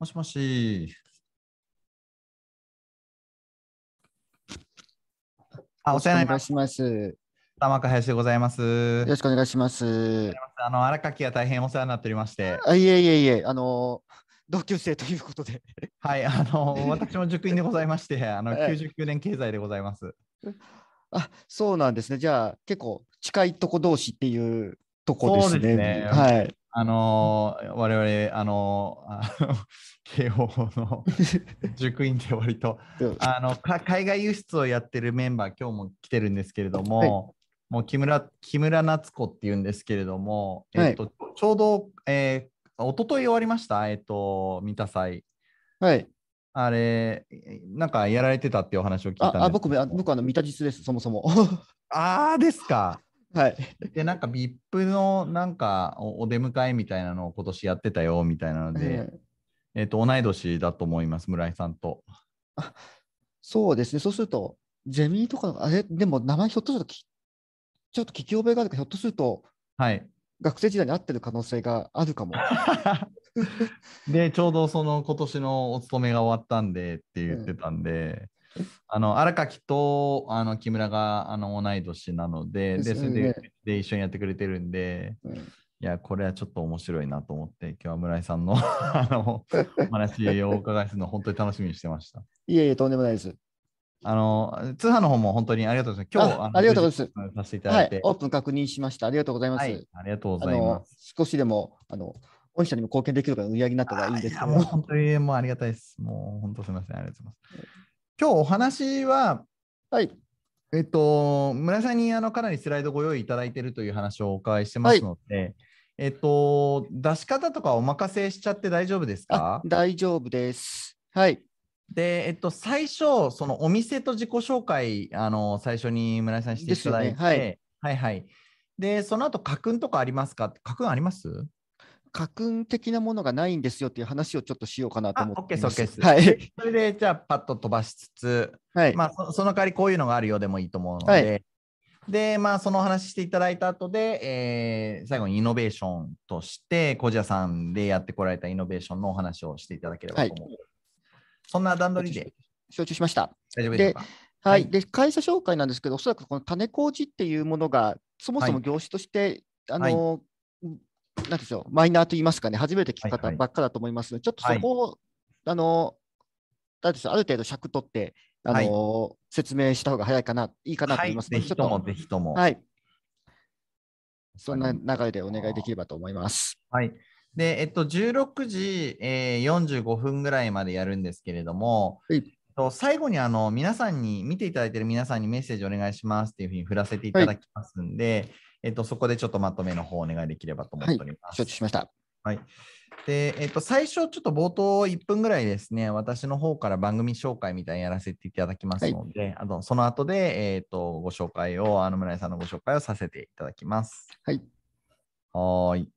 もしもし。あ、お世話になります。玉川林でございます。ろしくお願いします。あの荒垣が大変お世話になっておりまして、あいえいえいえ、あの同級生ということで。はい、あの私も塾員でございまして、あのはい99年経済でございます。あ、そうなんですね。じゃあ、結構近いとこ同士っていうとこですね。そうですねはい。あの我々あのあの慶応の 塾員で割とあのか海外輸出をやってるメンバー、今日も来てるんですけれども、はいもう木村木村夏子っていうんですけれども、はいえっとちょうど、えー、一昨日終わりました、えっと、三田祭。はい。あれ、なんかやられてたっていうお話を聞いたんですあ、あ僕僕はあの、三田実です、そもそも。あーですか。はい。で、なんか VIP のなんかおお出迎えみたいなのを今年やってたよみたいなので、ええっと、同い年だと思います、村井さんと。ーそうですね。そうすると、ゼミとかの、あれ、でも名前ひょっとするとき、ちょっと聞き覚えがあるから、ひょっとすると、はい。学生時代に会ってる可能性があるかも。で、ちょうどその今年のお勤めが終わったんでって言ってたんで、あの荒垣とあの木村があの同い年なので、で、それですよねでで一緒にやってくれてるんで、うんいや、これはちょっと面白いなと思って、今日は村井さんの あのお話をお伺いするのを本当に楽しみにしてました。いえいえ、とんでもないです。あの通販の方も本当にありがとうございます。今日あありがとうございますさせていたはいだいて、、オープン確認しました。ありがとうございます。はい、ありがとうございます。少しでもあの御社にも貢献できるから売り上げになったらいいんですけどもう本当にもうありがたいです。もう本当すみません。ありがとうございます。今日お話は、はい、えっと、村井さんにあのかなりスライドご用意いただいているという話をお伺いしてますので、えっと、出し方とかお任せしちゃって大丈夫ですあか？大丈夫です。はい、で、えっと、最初、そのお店と自己紹介、あの、最初に村井さんしていただいて、ですよね。はい、はいで、その後、家訓とかありますか？家訓あります？家訓的なものがないんですよっていう話をちょっとしようかなとあ、思っていま OK です。はい、それで、じゃあ、パッと飛ばしつつ、はい、まあそ、その代わりこういうのがあるようでもいいと思うので、はい。で、まあ、その話していただいた後で、えー最後にイノベーションとして、小路屋さんでやってこられたイノベーションのお話をしていただければと思う。そんな段取りで。承知しました。大丈夫でしょうかはい、はい。で会社紹介なんですけど、おそらくこの種麹っていうものが、そもそも業種として、あの、なんでしょう、マイナーと言いますかね、初めて聞く方ばっかだと思いますので、ちょっとそこを、あの、なんでしょう、ある程度尺取って、あの、説明した方が早いかな、いいかなとはい、思いますので、ちょっぜひとぜひとも。はい。そんな流れでお願いできればと思います。はい。で、えっと、16時、えー45分ぐらいまでやるんですけれども、はいと最後にあの皆さんに、見ていただいている皆さんにメッセージお願いしますっていうふうに振らせていただきますんで、えっと、そこでちょっとまとめの方お願いできればと思っております。承知しました。はい。で、えっと、最初、ちょっと冒頭1分ぐらいですね、私の方から番組紹介みたいにやらせていただきますので、あのその後で、えっと、ご紹介を、あの村井さんのご紹介をさせていただきます。はい。はーい。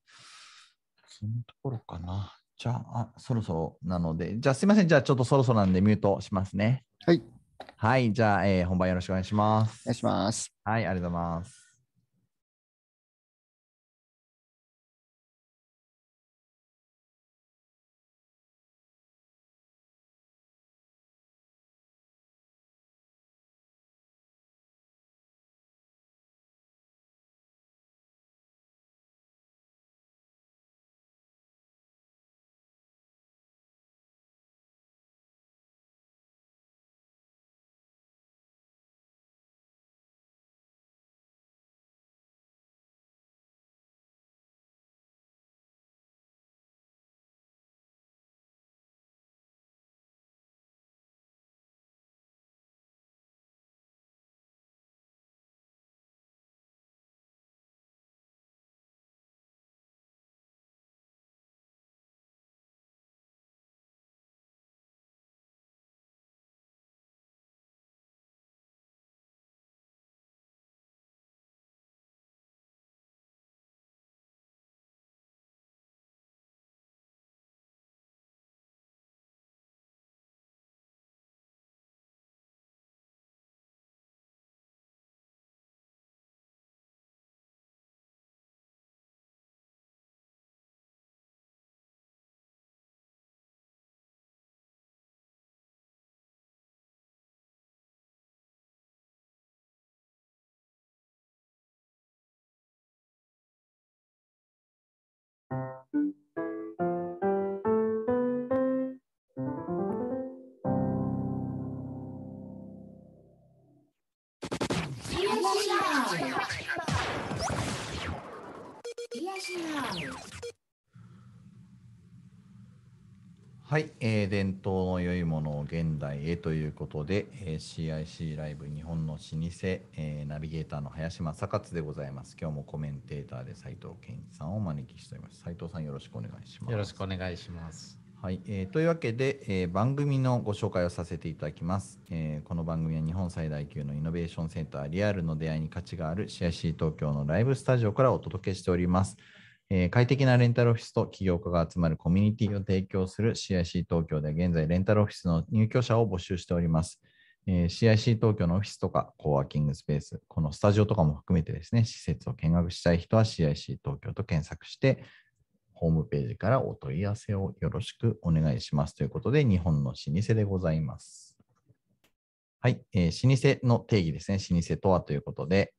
そのところかな。じゃあ、あ、そろそろなので、じゃあすいません。じゃあちょっとそろそろなんでミュートしますね。はい。はい。じゃあ、えー本番よろしくお願いします。お願いします。はい、ありがとうございます。Thank you. 現代へということで、えー、CIC ライブ日本の老舗、えー、ナビゲーターの林正勝でございます。今日もコメンテーターで斉藤健一さんをお招きしております。斉藤さんよろしくお願いします。よろしくお願いします。はい、えー、というわけで、えー、番組のご紹介をさせていただきます、えー、この番組は日本最大級のイノベーションセンターリアルの出会いに価値がある CIC 東京のライブスタジオからお届けしております。えー、快適なレンタルオフィスと起業家が集まるコミュニティを提供する CIC 東京で現在レンタルオフィスの入居者を募集しております。えー、CIC 東京のオフィスとかコワーキングスペース、このスタジオとかも含めてですね、施設を見学したい人は CIC 東京と検索して、ホームページからお問い合わせをよろしくお願いしますということで、日本の老舗でございます。はい、えー、老舗の定義ですね、老舗とはということで、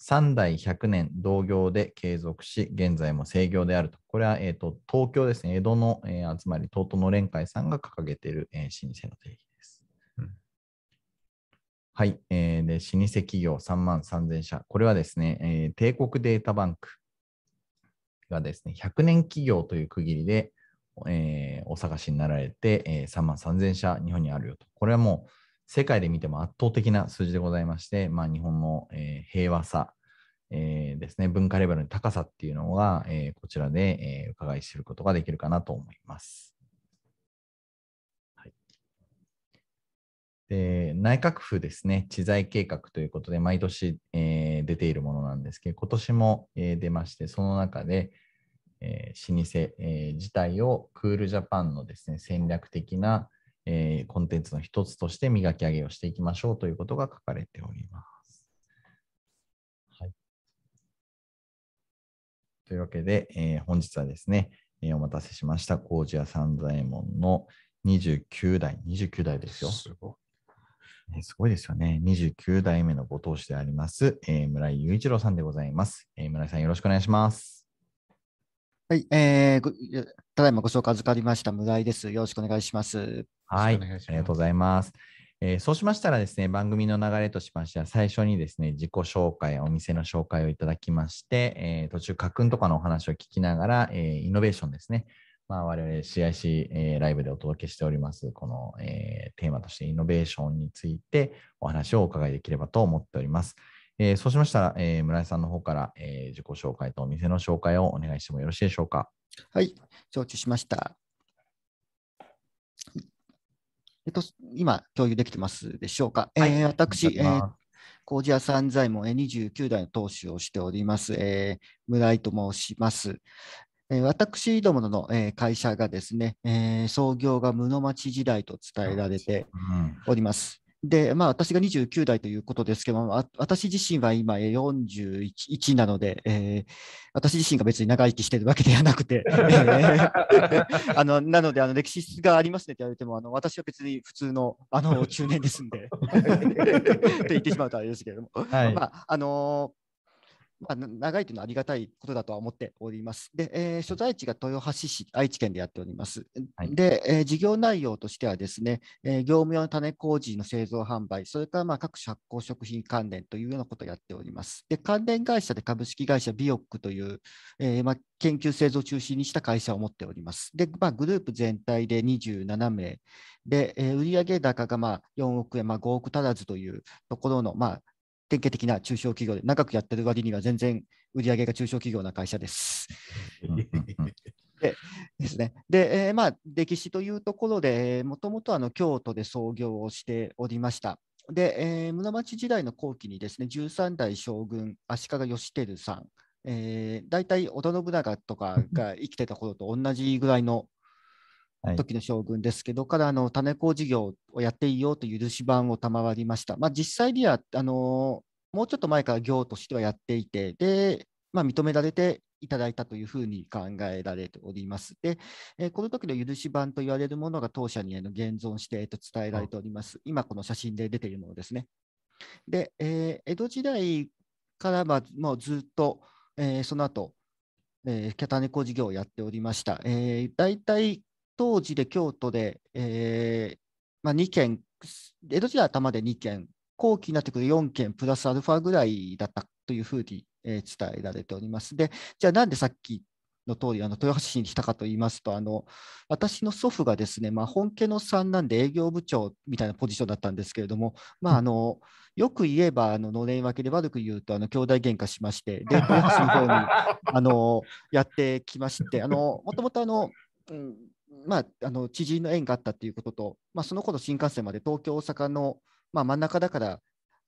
3代100年同業で継続し、現在も制業であると。これは、えーと、東京ですね、江戸の、えー、集まり、東都の連会さんが掲げている、えー、老舗の定義です。うん、はい、えーで、老舗企業3万3000社。これはですね、えー、帝国データバンクがですね、100年企業という区切りで、えー、お探しになられて、えー、3万3000社日本にあるよと。これはもう世界で見ても圧倒的な数字でございまして、まあ、日本の、えー、平和さ、えー、ですね、文化レベルの高さっていうのが、えー、こちらで、えー、伺い知ることができるかなと思います。で内閣府ですね、知財計画ということで、毎年、えー、出ているものなんですけど、今年も、えー、出まして、その中で、えー、老舗、えー、自体をクールジャパンのですね、戦略的な、えー、コンテンツの一つとして磨き上げをしていきましょうということが書かれております。はい、というわけで、えー、本日はですね、えー、お待たせしました、麹屋三左衛門の29代、29代ですよ。すごい。すごいですよね。29代目のご当主であります、えー、村井雄一郎さんでございます、えー。村井さんよろしくお願いします。はい、えー、ただいまご紹介預かりました村井です。よろしくお願いします。はい、ありがとうございます。えー、そうしましたらですね、番組の流れとしましては、最初にですね、自己紹介、お店の紹介をいただきまして、えー、途中、家訓とかのお話を聞きながら、えー、イノベーションですね、まあ、我々 CIC、えー、ライブでお届けしております、この、えー、テーマとしてイノベーションについてお話をお伺いできればと思っております。えー、そうしましたら、えー、村井さんの方から、えー、自己紹介とお店の紹介をお願いしてもよろしいでしょうか？はい、承知しました。えっと、今、共有できてますでしょうか？はい、えー、私、えー、麹屋三左衛門29代の当主をしております、えー、村井と申します。えー、私どもの、えー、会社がですね、えー、創業が室町時代と伝えられております。で、まあ、私が29代ということですけども、私自身は今41なので、えー、私自身が別に長生きしているわけではなくて、えー、あのなのであの歴史がありますねと言われても、あの私は別に普通のあの中年ですんで、って言ってしまうとあれですけれども、はい、まああのーまあ、長いというのはありがたいことだとは思っております。で、えー、所在地が豊橋市、愛知県でやっております。はい、で、えー、事業内容としてはですね、えー、業務用の種麹の製造販売、それからまあ各種発酵食品関連というようなことをやっております。で、関連会社で株式会社ビオックという、えーまあ、研究製造を中心にした会社を持っております。で、まあ、グループ全体で27名で、えー、売上高がまあ4億円、まあ、5億足らずというところの、まあ、典型的な中小企業で、長くやってる割には全然売り上げが中小企業な会社です。でですね。で、えー、まあ、歴史というところで、もともと京都で創業をしておりました。で、えー、室町時代の後期にですね、13代将軍、足利義輝さん、えー、大体織田信長とかが生きてた頃と同じぐらいの時の将軍ですけど、はい、からあの種子事業をやっていいよと許し版を賜りました。まあ、実際にはあのもうちょっと前から業としてはやっていて、でまあ、認められていただいたというふうに考えられております。で、えー、この時の許し版と言われるものが当社に現存して、えー、と伝えられております。今、この写真で出ているものですね。で、えー、江戸時代からまあもうずっと、えー、その後えー、キャタネコ事業をやっておりました。えー、大体当時で京都で、えーまあ、2件、江戸時代頭で2件、後期になってくる4件プラスアルファぐらいだったというふうに、えー、伝えられております。で、じゃあなんでさっきの通り、あの豊橋市に来たかと言いますと、あの私の祖父がですね、まあ、本家のさんなんで営業部長みたいなポジションだったんですけれども、まあ、あのよく言えば、あののれん分けで悪く言うと、あの兄弟喧嘩しまして、で、豊橋の方にあのやってきまして、もともとあの、うんまあ、あの知人の縁があったということと、まあ、その頃新幹線まで東京、大阪の、まあ、真ん中だから、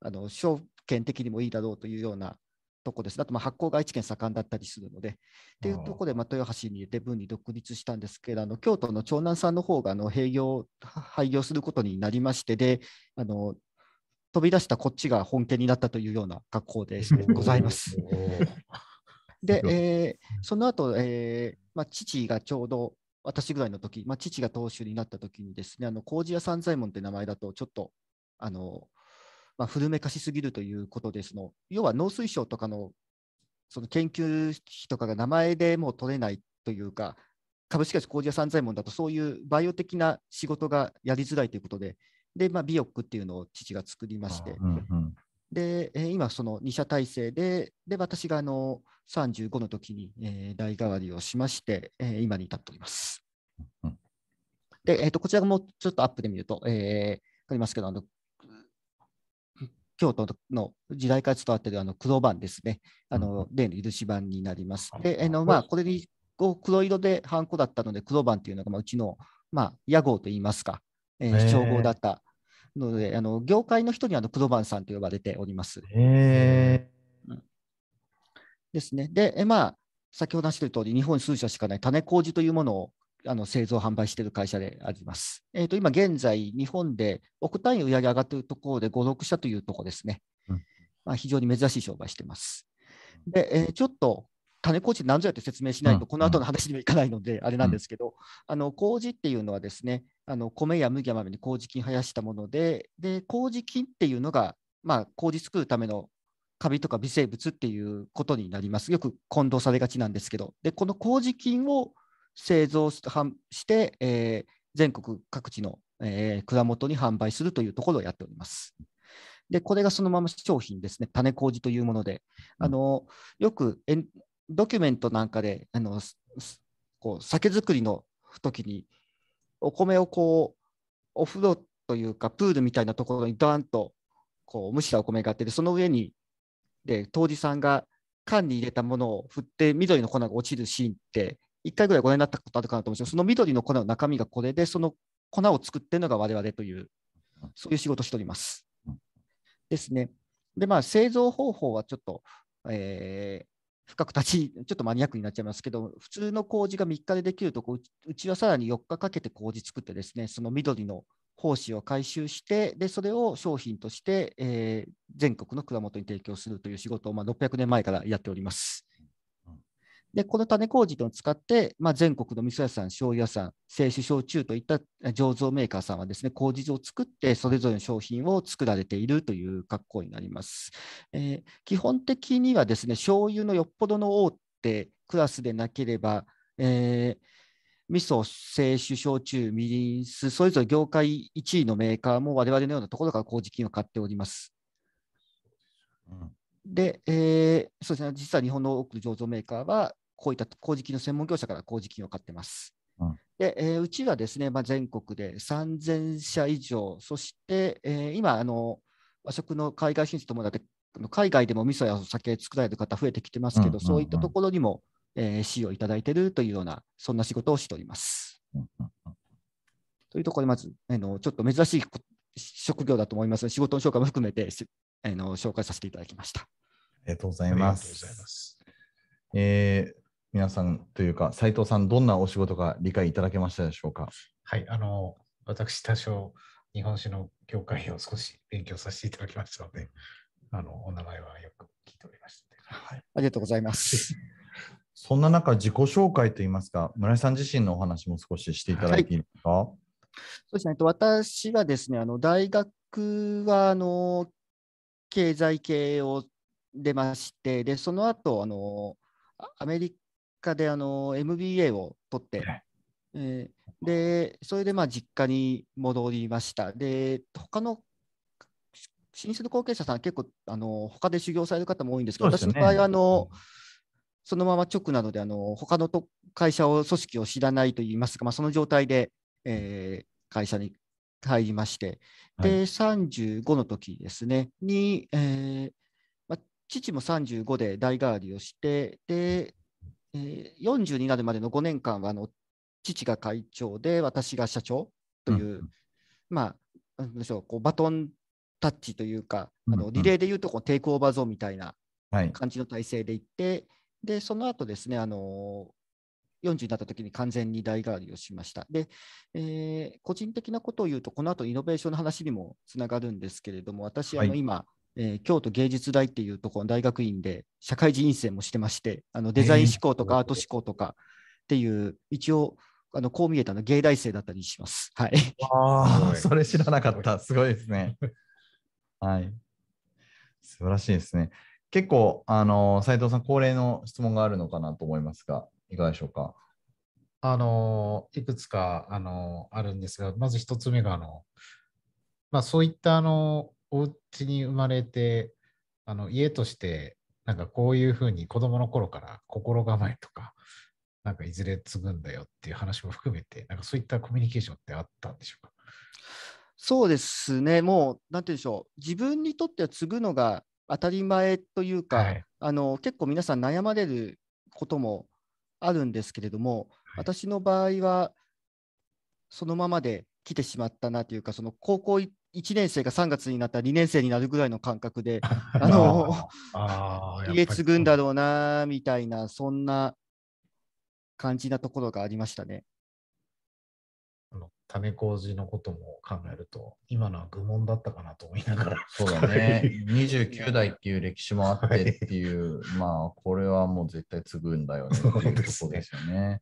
あの証券的にもいいだろうというようなとこです。あとまあ発行が愛知県盛んだったりするので、っていうところでまあ豊橋に入れて分に独立したんですけど、あの京都の長南さんの方があの閉業、廃業することになりまして、で、あの飛び出したこっちが本家になったというような格好でございます。で、えー、その後、えーまあ、父がちょうど私ぐらいの時、まあ、父が当主になった時にですね、あの麹屋三左衛門って名前だとちょっとあのまあ、古めかしすぎるということですの、要は農水省とかのその研究費とかが名前でもう取れないというか、株式会社工事屋三左衛門だとそういうバイオ的な仕事がやりづらいということで、で、まあ、ビオックっていうのを父が作りまして、うんうん、で、えー、今その2社体制で、で、私があの35の時に、えー、代替わりをしまして、えー、今に至っております。で、えーと、こちらもちょっとアップで見ると、えー、わかりますけど、あの京都の時代から伝わっているあの黒板ですね、あの例の許し板になります。で、あのまあ、これにこう黒色でハンコだったので、黒板っていうのがまあうちの、まあ、屋号といいますか、えー、称号だったので、あの業界の人にあの黒板さんと呼ばれております。へうん、ですね。で、えまあ、先ほど話している通り、日本に数社しかない種麹というものをあの製造、販売している会社であります。えー、と今現在、日本で億単位売上上がっているところで5、6社というところですね。うん、まあ、非常に珍しい商売しています。で、えー、ちょっと種麹何ぞやって説明しないと、この後の話にもいかないので、あれなんですけど、あの麹っていうのはですね、あの米や麦や豆に麹菌生やしたもので、で麹菌っていうのが、まあ、麹作るためのカビとか微生物っていうことになります。よく混同されがちなんですけど、でこの麹菌を製造して、えー、全国各地の、えー、蔵元に販売するというところをやっております。で、これがそのまま商品ですね、種麹というもので、あのよくドキュメントなんかで、あのこう酒造りの時に、お米をこう、お風呂というか、プールみたいなところにドーンとこう蒸したお米があって、その上にで杜氏さんが缶に入れたものを振って緑の粉が落ちるシーンって1回ぐらいご覧になったことあるかなと思うんですけど、その緑の粉の中身がこれで、その粉を作ってるのが我々という、そういう仕事をしております。ですね。で、まあ、製造方法はちょっと、えー、深く立ち、ちょっとマニアックになっちゃいますけど、普通の麹が3日でできるとこうちはさらに4日かけて麹作ってですね、その緑の胞子を回収して、でそれを商品として、えー、全国の蔵元に提供するという仕事を、まあ、600年前からやっております。で、この種麹とを使って、まあ、全国の味噌屋さん、醤油屋さん、清酒焼酎といった醸造メーカーさんはですね、麹酢を作って、それぞれの商品を作られているという格好になります。えー、基本的にはですね、醤油のよっぽどの大手クラスでなければ、えー味噌、清酒、焼酎、みりん酢、それぞれ業界1位のメーカーも我々のようなところから麹菌を買っております。うん、で、えー、そうですね、実は日本の多くの醸造メーカーは、こういった麹菌の専門業者から麹菌を買ってます。うん、でえー、うちはですね、まあ、全国で3000社以上、そして、えー、今あの、和食の海外進出ともだって、海外でも味噌やお酒作られる方増えてきてますけど、そういったところにも、えー、使用いただいているというような、そんな仕事をしております。というところで、まず、あのちょっと珍しい職業だと思いますので、仕事の紹介も含めてあの紹介させていただきました。ありがとうございます。えー、皆さんというか、斉藤さん、どんなお仕事か理解いただけましたでしょうか？はい、あの、私、多少、日本酒の業界を少し勉強させていただきましたので、あの、お名前はよく聞いておりました、はい。ありがとうございます。そんな中、自己紹介といいますか、村井さん自身のお話も少ししていただいてい。いですか？はい、そうですね、私はですね、あの大学はあの経済系を出まして、でその後あのアメリ家であの MBA を取って、えーで、それでまあ実家に戻りました。で、他の老舗の後継者さん、結構あの他で修行される方も多いんですけど、ね。私の場合はあの、そのまま直なので、あの他のと会社を、組織を知らないといいますか、まあ、その状態で、えー会社に入りまして、で、35の時ですね、に、えーまあ、父も35で代替わりをして、で、えー40になるまでの5年間は、あの父が会長で、私が社長という、うんまあ、なんでしょう、こうバトンタッチというか、あのリレーでいうとこうテイクオーバーゾーンみたいなはい。感じの体制で行って、で、その後ですね、あの40になった時に完全に代替わりをしました。で、えー個人的なことを言うと、この後イノベーションの話にもつながるんですけれども、私、あのはい今、えー京都芸術大っていうところの大学院で社会人院生もしてまして、あのデザイン思考とかアート思考とかっていう、一応、あのこう見えたの芸大生だったりします。はい。ああ、それ知らなかった。すごいですね。はい。素晴らしいですね。結構、あの、斉藤さん、恒例の質問があるのかなと思いますが、いかがでしょうか？あの、いくつか、あの、あるんですが、まず一つ目が、あの、まあ、そういった、あの、お家に生まれて、あの、家として、なんかこういうふうに子供の頃から心構えとか、なんかいずれ継ぐんだよっていう話も含めて、なんかそういったコミュニケーションってあったんでしょうか？そうですね、もう、なんて言うんでしょう、自分にとっては継ぐのが当たり前というか、はい。あの結構皆さん悩まれることもあるんですけれども、はい。私の場合は、そのままで来てしまったなというか、その高校1年生が3月になったら2年生になるぐらいの感覚で、あの家継ぐんだろろうなみたいな、そんな感じなところがありましたね。種麹のことも考えると、今のは愚問だったかなと思いながら。そうだね。29代っていう歴史もあってっていう、まあ、これはもう絶対継ぐんだよねっていうところですよね。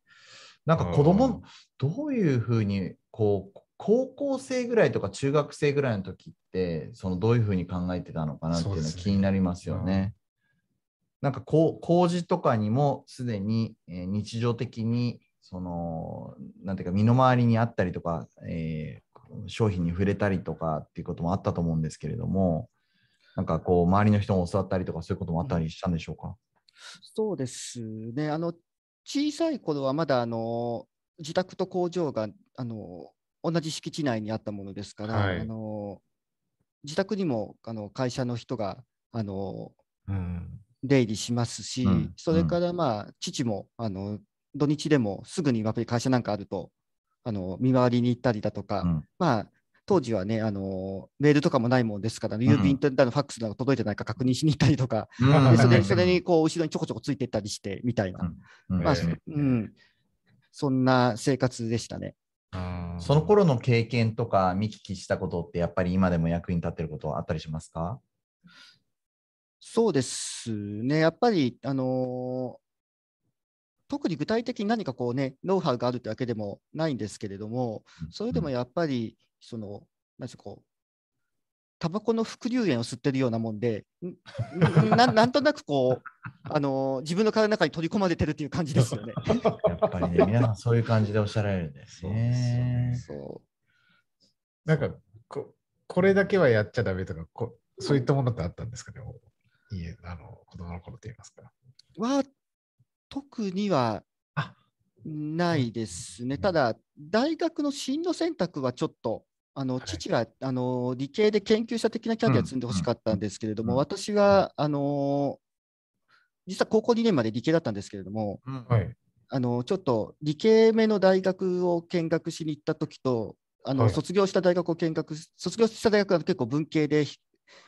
なんか子供、どういうふうに、こう、高校生ぐらいとか中学生ぐらいの時って、そのどういうふうに考えてたのかなっていうのがそうですね気になりますよね。なんかこう工事とかにもすでに、えー日常的にそのなんていうか身の回りにあったりとか、えー商品に触れたりとかっていうこともあったと思うんですけれどもなんかこう周りの人も教わったりとかそういうこともあったりしたんでしょうか、そうですね。あの小さい頃はまだあの自宅と工場があの同じ敷地内にあったものですから、はいあの自宅にもあの会社の人があのうん。出入りしますし、うんそれからまあ父もあの土日でもすぐにやっぱり会社なんかあるとあの見回りに行ったりだとか、うん。まあ当時はねあのメールとかもないもんですから、郵便とだのファックスなど届いてないか確認しに行ったりとか、うん。でそれうん。それにこう後ろにちょこちょこついていったりしてみたいな。うん。まあ、えーうん、そんな生活でしたね。うん。その頃の経験とか見聞きしたことってやっぱり今でも役に立ってることはあったりしますか？そうですね。やっぱり、あのー特に具体的に何かこうね、ノウハウがあるってわけでもないんですけれども、それでもやっぱり、その、なんでしょうこう、タバコの副流煙を吸ってるようなもんで、ななんとなくこう、あのー自分の体の中に取り込まれてるっていう感じですよね。やっぱりね、皆さんそういう感じでおっしゃられるんですねね。そなんかこ、これだけはやっちゃダメとか、こそういったものってあったんですかね、いえ、あの、子供の頃と言いますか？う。は、特にはあ。ないですね。うん。ただ、大学の進路選択はちょっと、あのはい。父があの理系で研究者的なキャリアを積んでほしかったんですけれども、うん。私はあの実は高校2年まで理系だったんですけれども、はい。あのちょっと理系目の大学を見学しに行ったときと、あのはい。卒業した大学を見学し、卒業した大学は結構文系で、ひ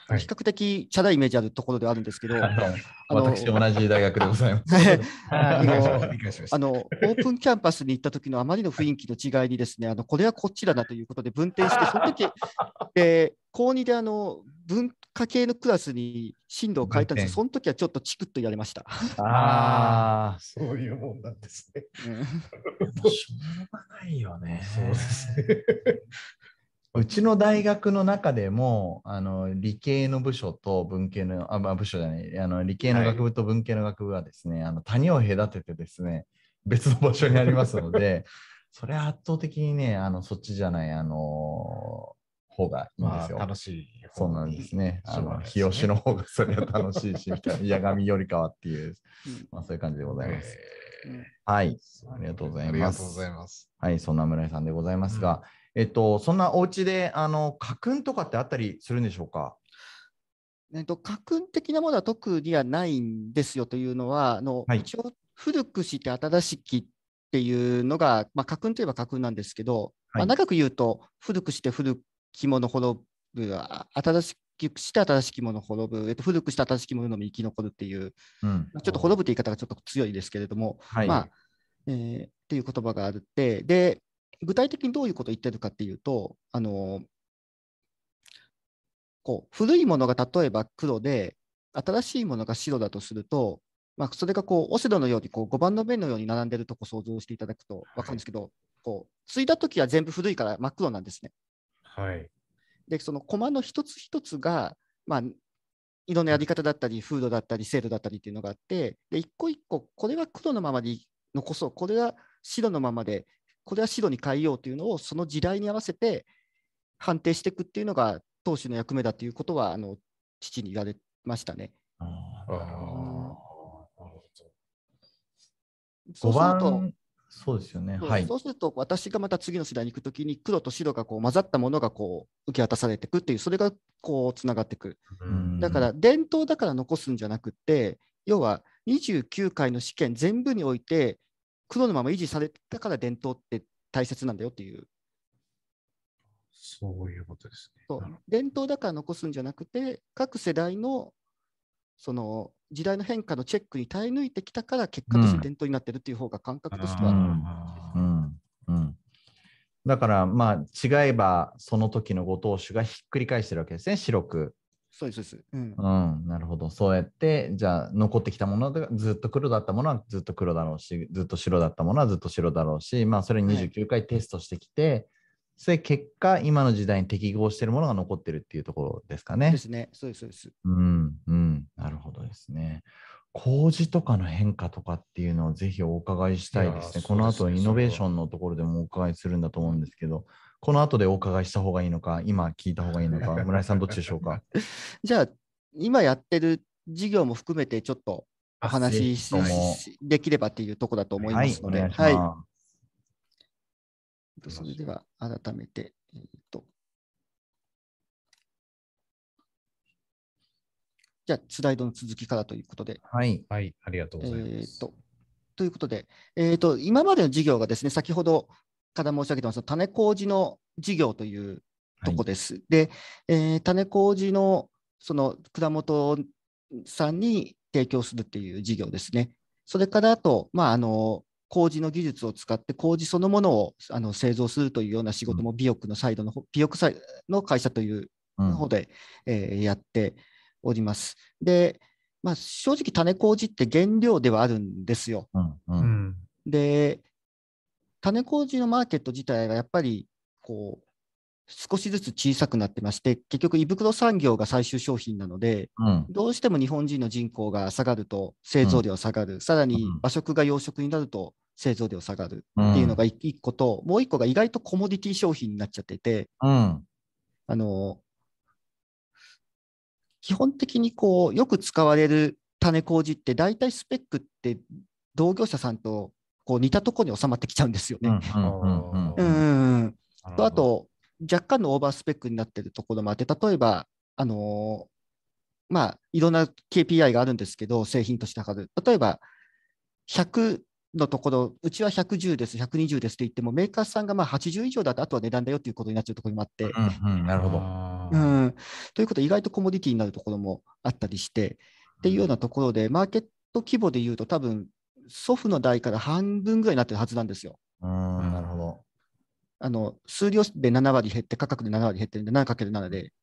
はい比較的チャラいイメージあるところではあるんですけど、私、同じ大学でございます。あのオープンキャンパスに行った時のあまりの雰囲気の違いにですね、あのこれはこっちだなということで分転して、その時で 高2であの文化系のクラスに進路を変えたんですけど、その時はちょっとチクッと言われました。ああ、そういうもんなんですね。うん しょうがないよね。そうですね。うちの大学の中でも、あの理系の部署と文系の、あ、まあ、部署じゃない、あの理系の学部と文系の学部はですね、あの谷を隔ててですね、別の場所にありますので、それは圧倒的にね、あのそっちじゃない、あの方がいいんでよ。ますあ、楽しいそう。なんですね。あの、日吉の方がそれは楽しいし、みたいな、八神よりかはっていう、うんまあそういう感じでございます。えーはい。ありがとうございますありがとうございます。はい、そんな村井さんでございますが、えっと、そんなお家で、あの、家訓とかってあったりするんでしょうか？えっと、家訓的なものは特にはないんですよというのは、あのはい一応、古くして新しきっていうのが、まあ、家訓といえば家訓なんですけど、まあ、はい長く言うと、古くして古きもの滅ぶ、あ新しくして新しきもの滅ぶ、えっと、古くして新しきもののみ生き残るっていう、うん。まあちょっと滅ぶって言い方がちょっと強いですけれども、はい。まあえーっていう言葉があるって、で、具体的にどういうことを言ってるかっていうと、あのこう古いものが例えば黒で、新しいものが白だとすると、まあ、それがこうオセロのようにこう5番の面のように並んでるとこ想像していただくと分かるんですけど、こう継いだときは全部古いから真っ黒なんですね。はい。で、そのコマの一つ一つが、まあ、色のやり方だったり、風土だったり、精度だったりっていうのがあって、で、一個一個、これは黒のままで残そう、これは白のままで、これは白に変えようというのを、その時代に合わせて判定していくっていうのが、当主の役目だということは、あの父に言われましたね。ああーーなるほ5そうすると番、そうですよね。そうはい。そうすると、私がまた次の世代に行くときに、黒と白がこう混ざったものがこう受け渡されていくっていう、それがこうつながっていく。どうんだから伝統だから残すんじゃなくって、要は29回の試験全部において、黒のまま維持されたから伝統って大切なんだよっていう。そういうことですね。伝統だから残すんじゃなくて、各世代のその時代の変化のチェックに耐え抜いてきたから、結果として伝統になってるっていう方が感覚としては、うん。あーうん。うん。だから、まあ、違えば、その時のご当主がひっくり返してるわけですね、白く。そうです、そうです。うんうん、なるほど。そうやって、じゃあ、残ってきたものがずっと黒だったものはずっと黒だろうし、ずっと白だったものはずっと白だろうし、まあ、それはい29回テストしてきて、それ結果、今の時代に適合しているものが残ってるっていうところですかねで。すね。そうです、そうです。うん、うん、なるほどですね。工事とかの変化とかっていうのをぜひお伺いしたいですね。いやーこの後、イノベーションのところでもお伺いするんだと思うんですけど、この後でお伺いした方がいいのか、今聞いた方がいいのか、村井さんどっちでしょうか？じゃあ、今やってる事業も含めて、ちょっとお話しできればっていうところだと思いはい、ますので、お願いしはいまそれでは改めて、えーとじゃあ、スライドの続きからということで、す。はい。はい、ありがとうえございます。ーとということで、えーと、今までの事業がですね、先ほどから申し上げてます、種麹の事業というとこです。で、えー種麹のその蔵元さんに提供するっていう事業ですね。それからあと、まあ、あの麹の技術を使って麹そのものをあの製造するというような仕事も美翼のサイドの方、美翼サイの会社といううん方で、えーやっております。で、まあ、正直種麹って原料ではあるんですよ。うんううんん。で、種麹のマーケット自体がやっぱりこう少しずつ小さくなってまして、結局、胃袋産業が最終商品なので、うん。どうしても日本人の人口が下がると製造量下がる、さらにうん。和食が洋食になると製造量下がるうん。っていうのが一個と、もう一個が意外とコモディティ商品になっちゃってて、うん。あの基本的にこうよく使われる種麹って、大体スペックって同業者さんとこう似たところに収まってきちゃうんですよね。うんうんうんうん。うんうんうん。なるほど。とあ、と、若干のオーバースペックになっているところもあって、例えば、あのーまあ、いろんな KPI があるんですけど、製品として測る。例えば、100のところ、うちは110です、120ですって言っても、メーカーさんがまあ80以上だと、あとは値段だよっていうことになっちゃうところもあって、うんうんなるほど。うん、ということで、意外とコモディティになるところもあったりして、っていうようなところで、マーケット規模でいうと、多分祖父の代から半分ぐらいになってるはずなんですよ。うんなるほど。あの数量で7割減って、価格で7割減ってるんで、7×7 で。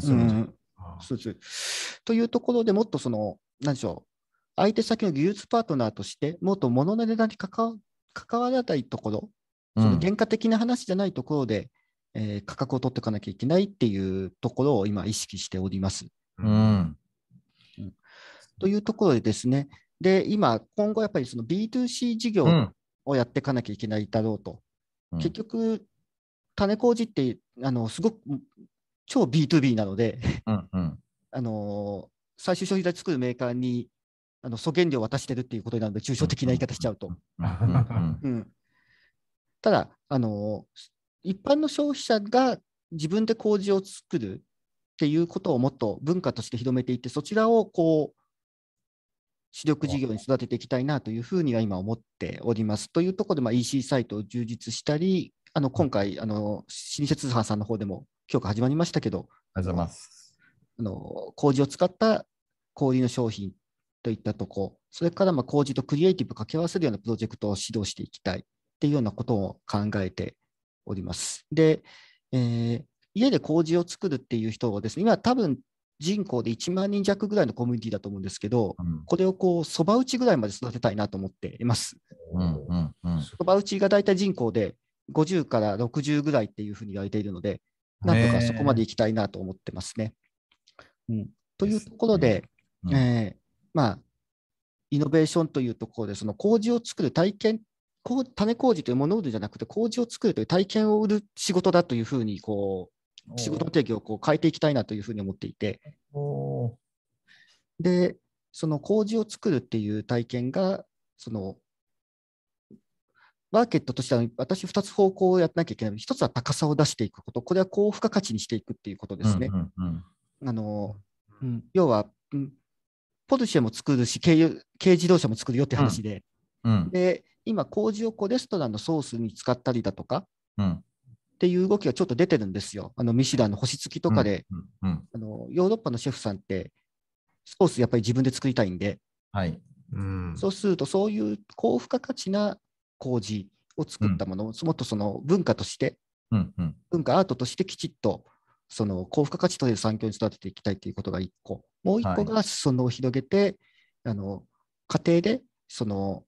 そういうことうんあーそうですというところでもっとその、なんでしょう、相手先の技術パートナーとして、もっと物の値段に関わ関わらないところ、うんその原価的な話じゃないところで、えー価格を取っていかなきゃいけないっていうところを今意識しております。うん。というところでですね、で、今、今後やっぱりその B2C 事業うん。をやっていかなきゃいけないだろうと。うん結局、種麹って、あの、すごく超 B2B なので、うん。うん。あの最終消費財作るメーカーにあの素原料を渡してるっていうことになるので、抽象的な言い方しちゃうと。ただ、あの一般の消費者が自分で麹を作るっていうことをもっと文化として広めていって、そちらをこう主力事業に育てていきたいなというふうには今思っております。というところで、まあ、EC サイトを充実したり、あの今回あの、老舗通販さんの方でも今日から始まりましたけど、ありがとうございます。あの麹を使った氷の商品といったとこ、それからまあ麹とクリエイティブを掛け合わせるようなプロジェクトを指導していきたいっていうようなことを考えております。で、えー家で麹を作るっていう人をですね、今多分人口で1万人弱ぐらいのコミュニティだと思うんですけど、うん。これをこう、そば打ちぐらいまで育てたいなと思っています。うんうんうん。そば打ちが大体人口で50から60ぐらいっていうふうに言われているので、なんとかそこまで行きたいなと思ってますね。うん、というところで、うん。えーまあ、イノベーションというところで、その麹を作る体験、こう種麹というものを売るじゃなくて、麹を作るという体験を売る仕事だというふうにこう、仕事の定義をこう変えていきたいなというふうに思っていて、で、その麹を作るっていう体験が、その、マーケットとしては私2つ方向をやらなきゃいけない。1つは高さを出していくこと、これは高付加価値にしていくっていうことですね。うんうんあの、うん、要は、うん、ポルシェも作るし軽油、軽自動車も作るよって話で、うん。うん。で、今、麹をこうレストランのソースに使ったりだとかうんっていう動きがちょっと出てるんですよ。あのミシュランの星付きとかで、うんうんあのヨーロッパのシェフさんって、ソースやっぱり自分で作りたいんで、はい。うん。そうすると、そういう高付加価値な麹を作ったものを、もっとその文化として、うんうん。文化アートとしてきちっとその高付加価値という産業に育てていきたいということが1個。もう1個が裾野を広げて、あの家庭でその、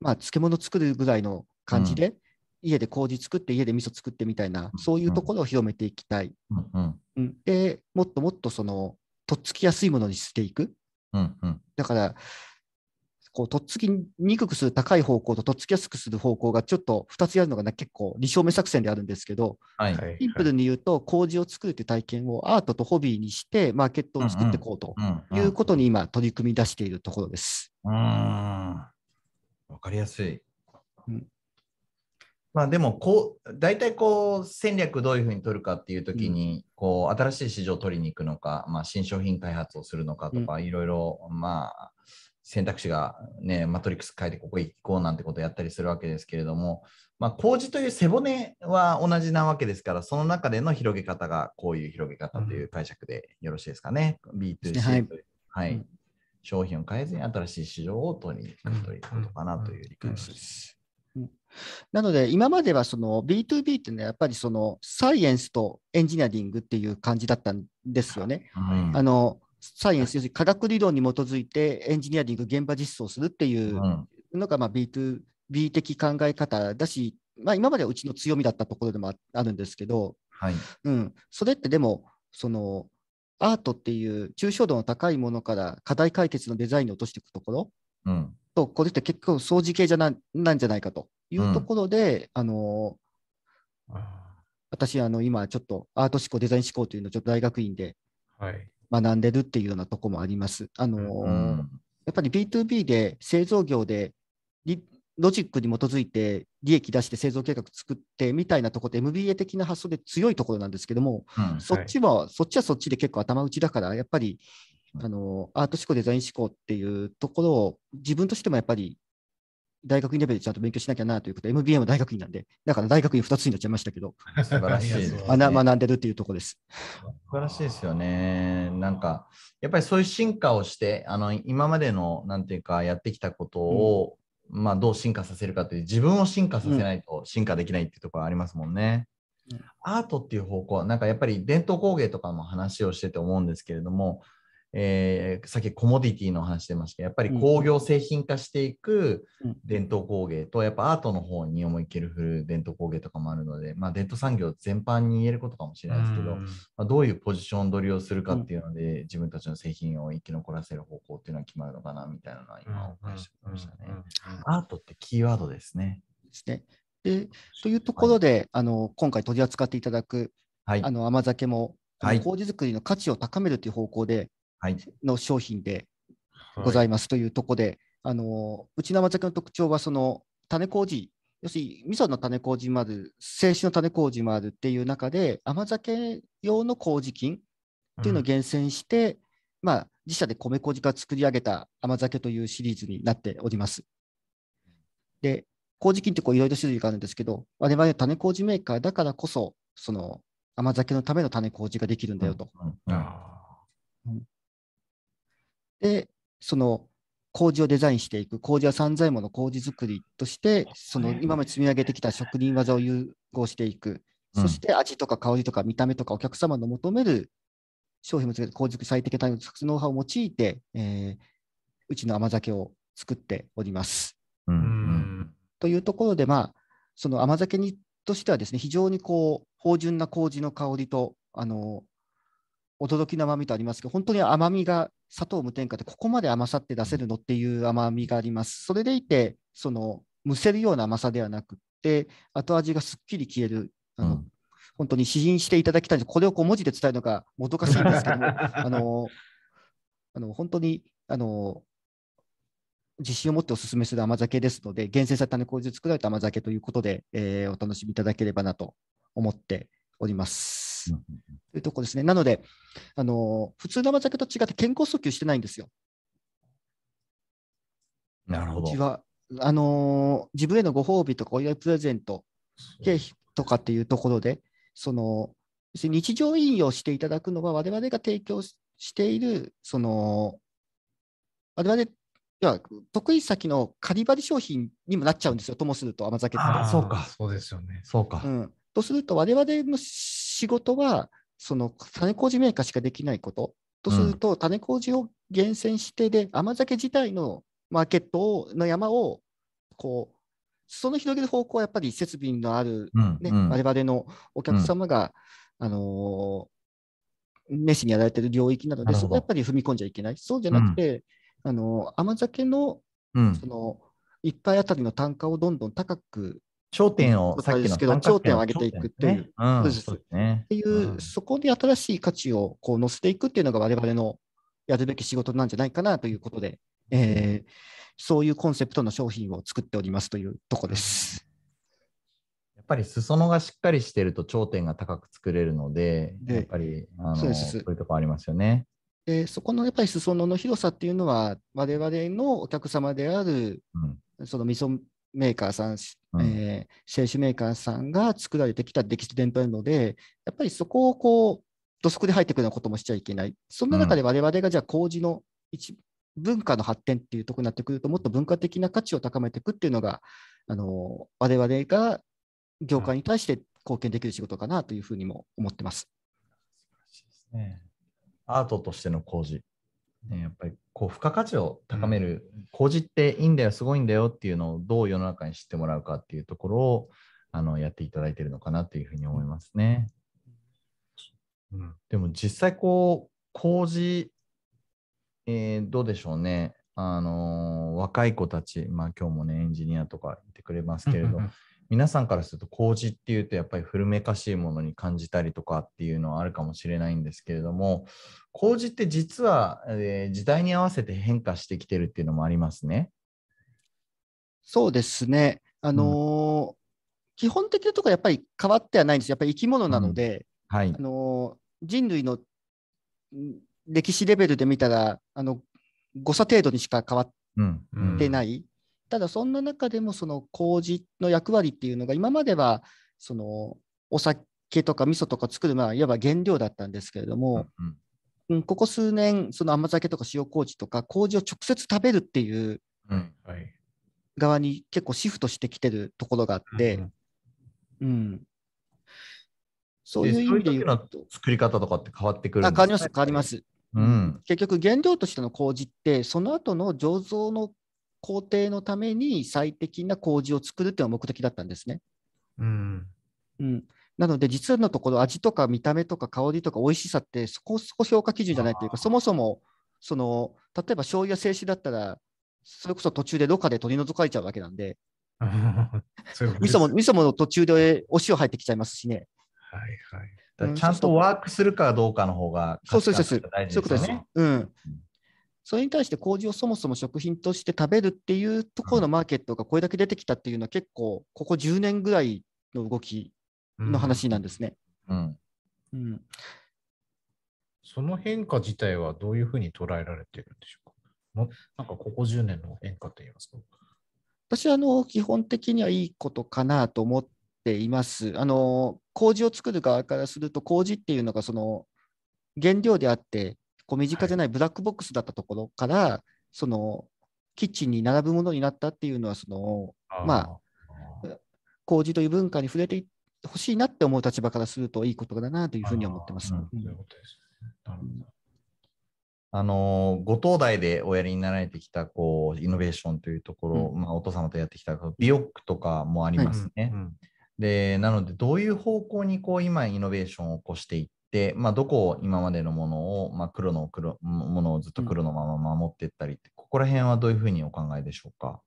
まあ、漬物作るぐらいの感じで、家で麹作って家で味噌作ってみたいな、うんそういうところを広めていきたい。うんうんうんでもっともっとそのとっつきやすいものにしていく。うんうんだから、こうとっつきにくくする高い方向ととっつきやすくする方向がちょっと2つやるのが、ね、結構理想目作戦であるんですけど、はい。はいシンプルに言うと、麹を作るという体験をアートとホビーにして、マーケットを作っていこうとうんいうことに今、取り組み出しているところです。うん。わかりやすい。うんまあでもこう大体こう戦略どういうふうに取るかっていうときに、こう新しい市場を取りに行くのか、まあ、新商品開発をするのかとか、いろいろまあ選択肢がねマトリックス変えてここ行こうなんてことをやったりするわけですけれども、まあ、麹という背骨は同じなわけですからその中での広げ方がこういう広げ方という解釈でよろしいですかね、B2C はいというはい。うん。商品を変えずに新しい市場を取りに行くということかなという理解うんです。なので、今まではその B2B っていうのは、やっぱりそのサイエンスとエンジニアリングっていう感じだったんですよね。うんあのサイエンス、要するに科学理論に基づいてエンジニアリング、現場実装するっていううん。のがまあ B2B 的考え方だし、まあ、今まではうちの強みだったところでもああるんですけど、はい。うん、それってでも、そのアートっていう抽象度の高いものから課題解決のデザインに落としていくところうんと、これって結構掃除系じゃななんじゃないかというところで、あのあ私あの、今ちょっとアート思考、デザイン思考というのをちょっと大学院で。学んでるっていうようなところもあります。あのうんやっぱり B2B で製造業でリロジックに基づいて利益出して製造計画作ってみたいなところで MBA 的な発想で強いところなんですけども、うんそっちも、そっちはそっちで結構頭打ちだから、やっぱりあのアート思考、デザイン思考っていうところを自分としてもやっぱり大学院レベルでちゃんと勉強しなきゃなということで、MBA も大学院なんで、だから大学院2つになっちゃいましたけど、素晴らしいね学学んでるっていうところです。素晴らしいですよね。なんか、やっぱりそういう進化をして、あの今までのなんていうか、やってきたことを、まあ、どう進化させるかという、自分を進化させないと進化できないっていうところありますもんね。うんアートっていう方向は、なんかやっぱり伝統工芸とかも話をしてて思うんですけれども、えー、さっきコモディティの話してましたけど、やっぱり工業製品化していく伝統工芸と、やっぱアートの方に思いっきり振る伝統工芸とかもあるので、まあ、伝統産業全般に言えることかもしれないですけど、まあ、どういうポジション取りをするかっていうので、自分たちの製品を生き残らせる方向っていうのは決まるのかなみたいなのは今お伺いしてましたね。アートってキーワードですね。ですね。でというところで、はい、あの今回取り扱っていただく、はい、あの甘酒も、はい、麹作りの価値を高めるという方向で、の商品でございますというところで、あのうちの甘酒の特徴はその種麹要するに味噌の種麹もある、清酒の種麹もあるっていう中で、甘酒用の麹菌っていうのを厳選して、うん、まあ、自社で米麹から作り上げた甘酒というシリーズになっております。で、麹菌ってこういろいろ種類があるんですけど、我々は種麹メーカーだからこそ、その甘酒のための種麹ができるんだよと。うん。うん、で、その麹をデザインしていく、麹は散財もの麹作りとして、その今まで積み上げてきた職人技を融合していく、そして味とか香りとか見た目とかお客様の求める商品もつけて麹作り最適なノウハウを用いて、えー、うちの甘酒を作っております。うん、というところで、まあ、その甘酒にとしてはですね、非常にこう、芳醇な麹の香りと、あの、驚きの甘みとありますけど、本当に甘みが砂糖無添加でここまで甘さって出せるのっていう甘みがあります。それでいて、その、むせるような甘さではなくて、後味がすっきり消える、あの、うん、本当に試飲していただきたいんです。これをこう文字で伝えるのがもどかしいんですけども、あの、あの本当に、あの、自信を持ってお勧めする甘酒ですので、厳選された種麹で作られた甘酒ということで、えー、お楽しみいただければなと思っております。というところですね。なので、あの普通の甘酒と違って健康訴求してないんですよ。なるほど。うちはあの自分へのご褒美とかお祝いプレゼント、経費とかっていうところで、その日常引用していただくのは、我々が提供している、その我々要は得意先のカリバリ商品にもなっちゃうんですよ、ともすると甘酒って。あそうか。そうですよね。そうか。うん、とすると、我々の仕事は、その種麹メーカーしかできないこと。とすると、種麹を厳選してで、甘酒自体のマーケットの山を、こう、その広げる方向はやっぱり設備のある、ね、うんうん、我々のお客様が、うん、あのー、熱心にやられている領域なので、そこはやっぱり踏み込んじゃいけない。そうじゃなくて、あの甘酒の,、その1杯あたりの単価をどんどん高く頂点を、さっきですけど、頂点を上げていくっていう、っていう、そこで新しい価値をこう乗せていくっていうのが我々のやるべき仕事なんじゃないかなということで、えー、そういうコンセプトの商品を作っておりますというとこです。やっぱり裾野がしっかりしてると頂点が高く作れるので、やっぱりあのそういうとこありますよね。でそこのやっぱり裾野の広さっていうのは、我々のお客様である、うん、その味噌メーカーさん、うん、えー、製酒メーカーさんが作られてきた歴史伝統なので、やっぱりそこをこう、土足で入ってくるようなこともしちゃいけない。そんな中で我々がじゃあ麹の一文化の発展っていうところになってくると、もっと文化的な価値を高めていくっていうのが、あの我々が業界に対して貢献できる仕事かなというふうにも思ってます。うん、ねアートとしての工事、ね、やっぱりこう付加価値を高める、工事っていいんだよ、すごいんだよっていうのをどう世の中に知ってもらうかっていうところをあのやっていただいているのかなというふうに思いますね。うん、でも実際こう工事、えー、どうでしょうね。あのー、若い子たち、まあ今日もね、エンジニアとかいてくれますけれど、皆さんからすると麹っていうとやっぱり古めかしいものに感じたりとかっていうのはあるかもしれないんですけれども麹って実は、えー、時代に合わせて変化してきてるっていうのもありますね。そうですね。あのーうん、基本的なところやっぱり変わってはないんです。やっぱり生き物なので、うん、はい、あのー、人類の歴史レベルで見たらあの誤差程度にしか変わってない、ただそんな中でもその麹の役割っていうのが今まではそのお酒とか味噌とか作るまあいわば原料だったんですけれども、うん、うん、ここ数年その甘酒とか塩麹とか麹を直接食べるっていう側に結構シフトしてきてるところがあって、うん、うん、そういう意味で言うと作り方とかって変わってくるんですか、変わります変わります。うん。結局原料としての麹ってその後の醸造の工程のために最適な麹を作るっていうのが目的だったんですね。うん。うん、なので実のところ味とか見た目とか香りとか美味しさってそこそこ評価基準じゃないというかそもそもその例えば醤油や清酒だったらそれこそ途中でろ過で取り除かれちゃうわけなんで 味噌も味噌も途中でお塩入ってきちゃいますしね。はいはい。ちゃんとワークするかどうかの方がそうそうそうそういうことです。うん。それに対して麹をそもそも食品として食べるっていうところのマーケットがこれだけ出てきたっていうのは結構ここ10年ぐらいの動きの話なんですね。うん。うん、その変化自体はどういうふうに捉えられてるんでしょうか？もなんかここ10年の変化といいますか？私はあの基本的にはいいことかなと思っています。あの麹を作る側からすると麹っていうのがその原料であってこう身近じゃないブラックボックスだったところから、そのキッチンに並ぶものになったっていうのはそのまあ麹という文化に触れてほしいなって思う立場からするといいことだなというふうに思ってます。あのーご東大でおやりになられてきたこうイノベーションというところ、うまあ、お父様とやってきたビオックとかもありますね。うん。でなのでどういう方向にこう今イノベーションを起こしていって、まあ、どこを今までのものを、まあ、黒の黒ものをずっと黒のまま守っていったりって、ここら辺はどういうふうにお考えでしょうか？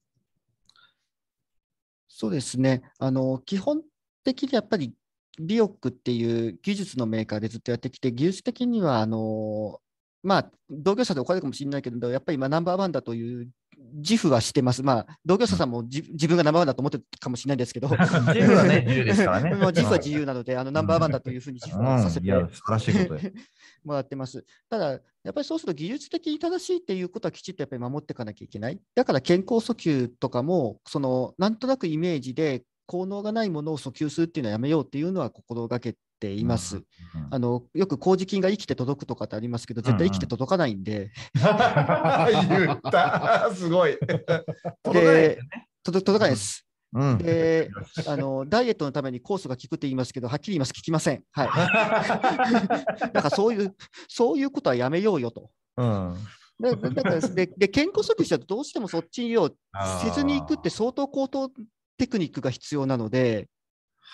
そうですね。あの基本的にやっぱりビオックっていう技術のメーカーでずっとやってきて、技術的にはあのまあ、同業者で怒られるかもしれないけど、やっぱり今ナンバーワンだという自負はしてます。まあ、同業者さんもじ自分がナンバーワンだと思ってるかもしれないですけど、自負はね 自由ですからねもう自負は自由なので、あのナンバーワンだというふうに自負をさせうん、ていや、素晴らしいこと。もらってます。ただ、やっぱりそうすると技術的に正しいっていうことはきちっとやっぱり守っていかなきゃいけない。だから健康訴求とかも、そのなんとなくイメージで効能がないものを訴求するっていうのはやめようっていうのは心がけています。うんあのよく麹菌が生きて届くとかってありますけど、絶対生きて届かないんで、言った。すごい。届かないで届届かないです。うん。であの、ダイエットのために酵素が効くって言いますけど、はっきり言います、効きません。はい。なんかそういう、そういうことはやめようよと。うん。だからでで健康測定したらどうしてもそっちにをあーせずに行くって相当高等テクニックが必要なので、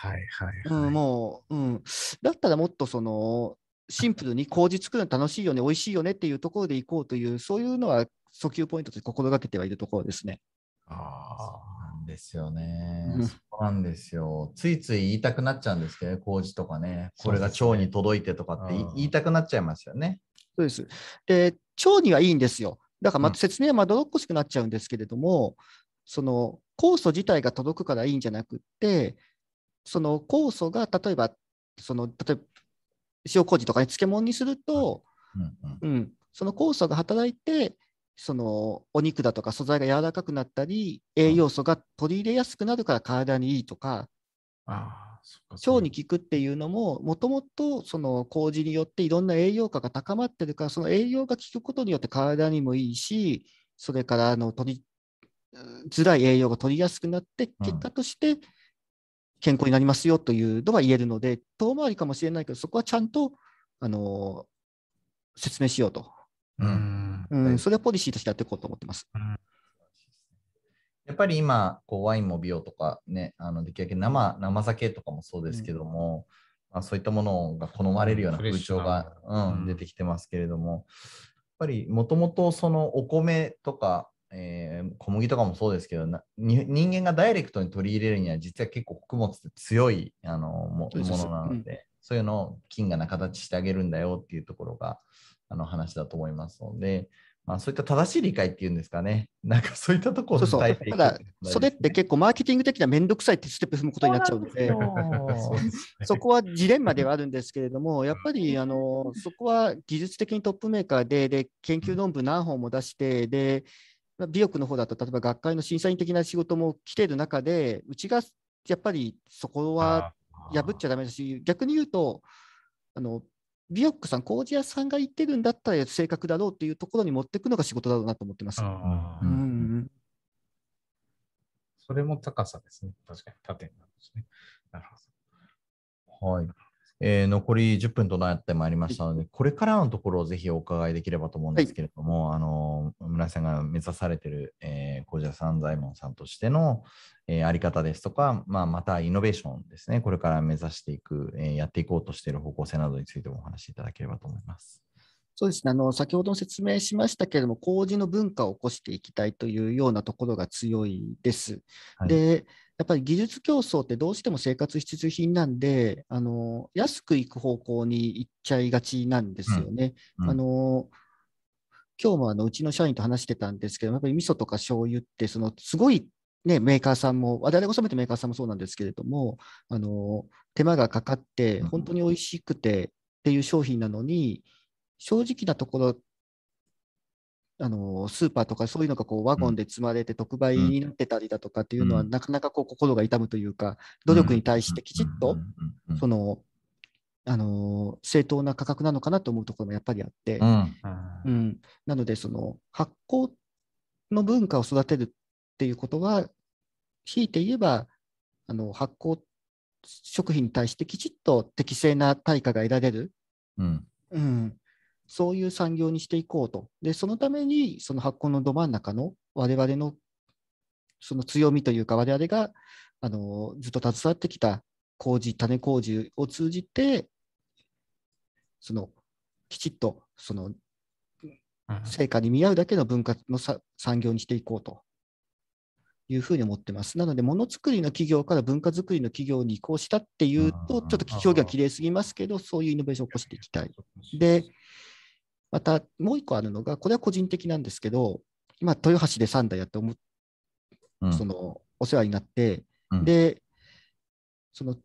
はいはい、うん、はい。もう、うん、だったらもっとそのシンプルに麹作るの楽しいよね、美味しいよねっていうところで行こうという、そういうのは訴求ポイントとして心がけてはいるところですね。あそうなんですよねうん。そうなんですよ。ついつい言いたくなっちゃうんですけどね、麹とかね。これが腸に届いてとかって言いたくなっちゃいますよね。そうです。で、腸にはいいんですよ。だからまうんた説明はまどろっこしくなっちゃうんですけれども、その酵素自体が届くからいいんじゃなくって、その酵素が例えば、その例えば塩麹とかに漬物にすると、うんうん。うん、その酵素が働いて、そのお肉だとか素材が柔らかくなったり、栄養素が取り入れやすくなるから体にいいとか、腸に効くっていうのも、もともとその麹によっていろんな栄養価が高まってるから、その栄養が効くことによって体にもいいし、それからあの取りづらい栄養が取りやすくなって、うん。結果として健康になりますよというのは言えるので、遠回りかもしれないけど、そこはちゃんとあの説明しようと、ううん。ん。うんはい。それはポリシーとしてやっていこうと思ってます。やっぱり今、こうワインも美容とかね、あのできるだけ生生酒とかもそうですけども、まあ、そういったものが好まれるような風潮が、うんうん。出てきてますけれども、やっぱりもともとそのお米とか、えー小麦とかもそうですけどなに人間がダイレクトに取り入れるには実は結構穀物って強いあのもものなので、そういうのを金がな形してあげるんだよっていうところがあの話だと思いますので、まあ、そういった正しい理解っていうんですかね、なんかそういったところ。を伝えていくただ、それって結構マーケティング的にはめんどくさいってステップ踏むことになっちゃうので。そこはジレンマではあるんですけれども、やっぱりあのそこは技術的にトップメーカーで、で研究論文何本も出して、でまあ美容の方だと、例えば学会の審査員的な仕事も来てる中で、うちがやっぱりそこは破っちゃだめだし、逆に言うと、あの美容さん、麹屋さんが言ってるんだったら正確だろうっていうところに持っていくのが仕事だろうなと思ってます。うんうんそれも高さですね。確かに、縦になるんですね。なるほはい。えー残り10分となってまいりましたので、これからのところをぜひお伺いできればと思うんですけれども、あの村井さんが目指されている、えー、小寺三左衛門さんとしての、えーあり方ですとか、まあ、またイノベーションですね、これから目指していく、えーやっていこうとしている方向性などについてもお話しいただければと思います。そうですね。あの先ほども説明しましたけれども、麹の文化を起こしていきたいというようなところが強いです。はい。で、やっぱり技術競争ってどうしても生活必需品なんで、あの安くいく方向に行っちゃいがちなんですよね。うん。あの今日もあのうちの社員と話してたんですけど、やっぱり味噌とか醤油って、そのすごい、ね、メーカーさんも、我々が納めてメーカーさんもそうなんですけれども、あの手間がかかって、うん。本当に美味しくてっていう商品なのに、正直なところ、あのスーパーとかそういうのがこうワゴンで積まれて特売になってたりだとかっていうのは、うん。なかなかこう心が痛むというか、努力に対してきちっと、その、あの正当な価格なのかなと思うところもやっぱりあって、うんうん。うん、なので、その発酵の文化を育てるっていうことは、ひいて言えば、あの発酵食品に対してきちっと適正な対価が得られる、うん。うん、そういう産業にしていこうと。で、そのために、その発酵のど真ん中の我々のその強みというか、我々があのずっと携わってきた麹、種麹を通じて、そのきちっとその成果に見合うだけの文化のさ産業にしていこうというふうに思ってます。なので、ものづくりの企業から文化づくりの企業に移行したっていうと、ちょっと表現はきれいすぎますけど、そういうイノベーションを起こしていきたい。で、またもう一個あるのが、これは個人的なんですけど、今、豊橋で3代やって思っうんそのお世話になって、うんで、その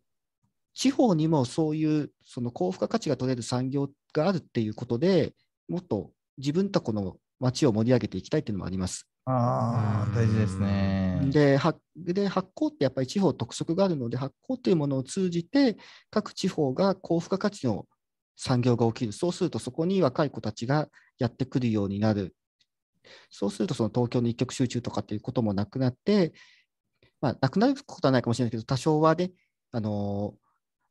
地方にもそういうその高付加価値が取れる産業があるっていうことでもっと自分とこの町を盛り上げていきたいっていうのもあります。ああ、大事ですね。で発で発酵ってやっぱり地方特色があるので発酵というものを通じて各地方が高付加価値の産業が起きる。そうするとそこに若い子たちがやってくるようになる。そうするとその東京の一極集中とかっていうこともなくなって、まあ、なくなることはないかもしれないけど多少はね、あの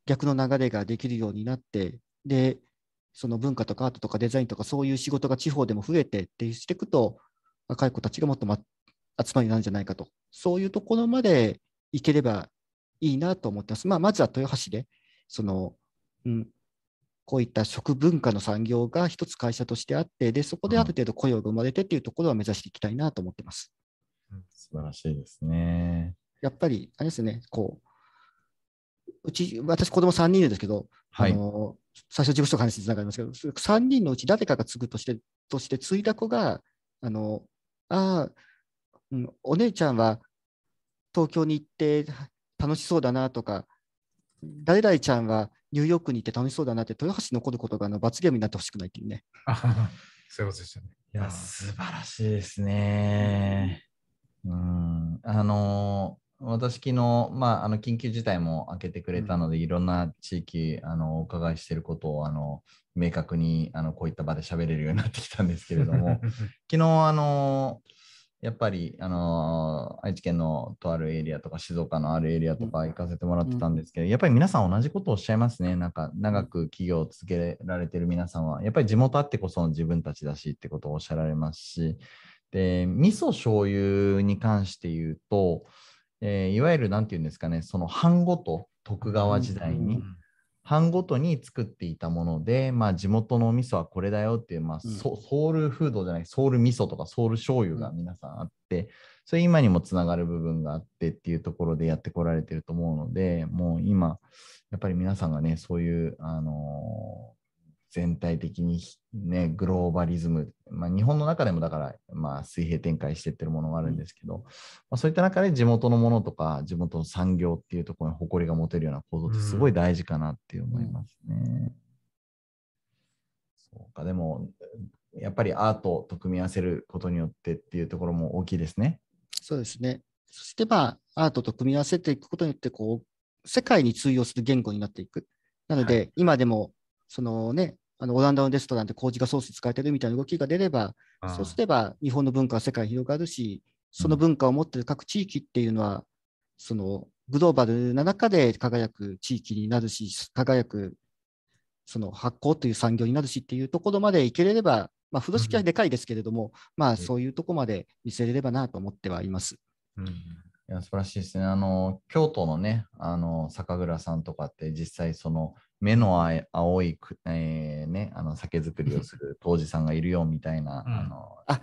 逆の流れができるようになってでその文化とかアートとかデザインとかそういう仕事が地方でも増えてってしていくと若い子たちがもっと、ま、集まりになるんじゃないかと。そういうところまでいければいいなと思ってます。まあ、まずは豊橋でその、うん、こういった食文化の産業が一つ会社としてあってでそこである程度雇用が生まれてっていうところは目指していきたいなと思ってます。素晴らしいですね。やっぱり、あれですね、こう、うち、私、子供3人いるんですけど、はいあの最初、自己紹介の話につながりますけど、3人のうち誰かが継ぐとして、として継いだ子が、あのああ、うん、お姉ちゃんは東京に行って楽しそうだなとか、誰々ちゃんはニューヨークに行って楽しそうだなって、豊橋に残ることがあの罰ゲームになってほしくないっていうね。そういうことでしたね。いや、素晴らしいですね。うん、あの、私昨日、まあ、あの緊急事態も開けてくれたので、いろんな地域あのお伺いしていることをあの明確にあのこういった場で喋れるようになってきたんですけれども、昨日あのやっぱりあの愛知県のとあるエリアとか静岡のあるエリアとか行かせてもらってたんですけど、やっぱり皆さん同じことをおっしゃいますね。なんか長く企業を続けられてる皆さんは、やっぱり地元あってこその自分たちだしってことをおっしゃられますし、で、味噌醤油に関して言うと、えーいわゆるなんていうんですかね、その藩ごと徳川時代に、藩ごとに作っていたもので、まあ、地元のお味噌はこれだよっていう、まあうん。ソソウルフードじゃないソウル味噌とかソウル醤油が皆さんあって、それ今にもつながる部分があってっていうところでやってこられてると思うのでもう今やっぱり皆さんがねそういう、あのー全体的にねグローバリズム、まあ、日本の中でもだから、まあ、水平展開してってるものがあるんですけど、まあ、そういった中で地元のものとか地元の産業っていうところに誇りが持てるような構造ってすごい大事かなって思いますね。そうか、でも、やっぱりアートと組み合わせることによってっていうところも大きいですね。そうですね。そして、まあ、アートと組み合わせていくことによって、こう、世界に通用する言語になっていく。なので、今でも、そのね、あのオランダのレストランで麹がソース使えてるみたいな動きが出れば、そうすれば日本の文化は世界に広がるし、その文化を持っている各地域っていうのは、そのグローバルな中で輝く地域になるし、輝くその発酵という産業になるしっていうところまでいけれれば、まあ、風呂敷はでかいですけれども、まあ、そういうところまで見せれればなと思ってはいます。うん。いや素晴らしいですね。あの京都のね、あの酒蔵さんとかって実際その目の青い、えー、ね、あの酒造りをする杜氏さんがいるよみたいな。うん、あのあ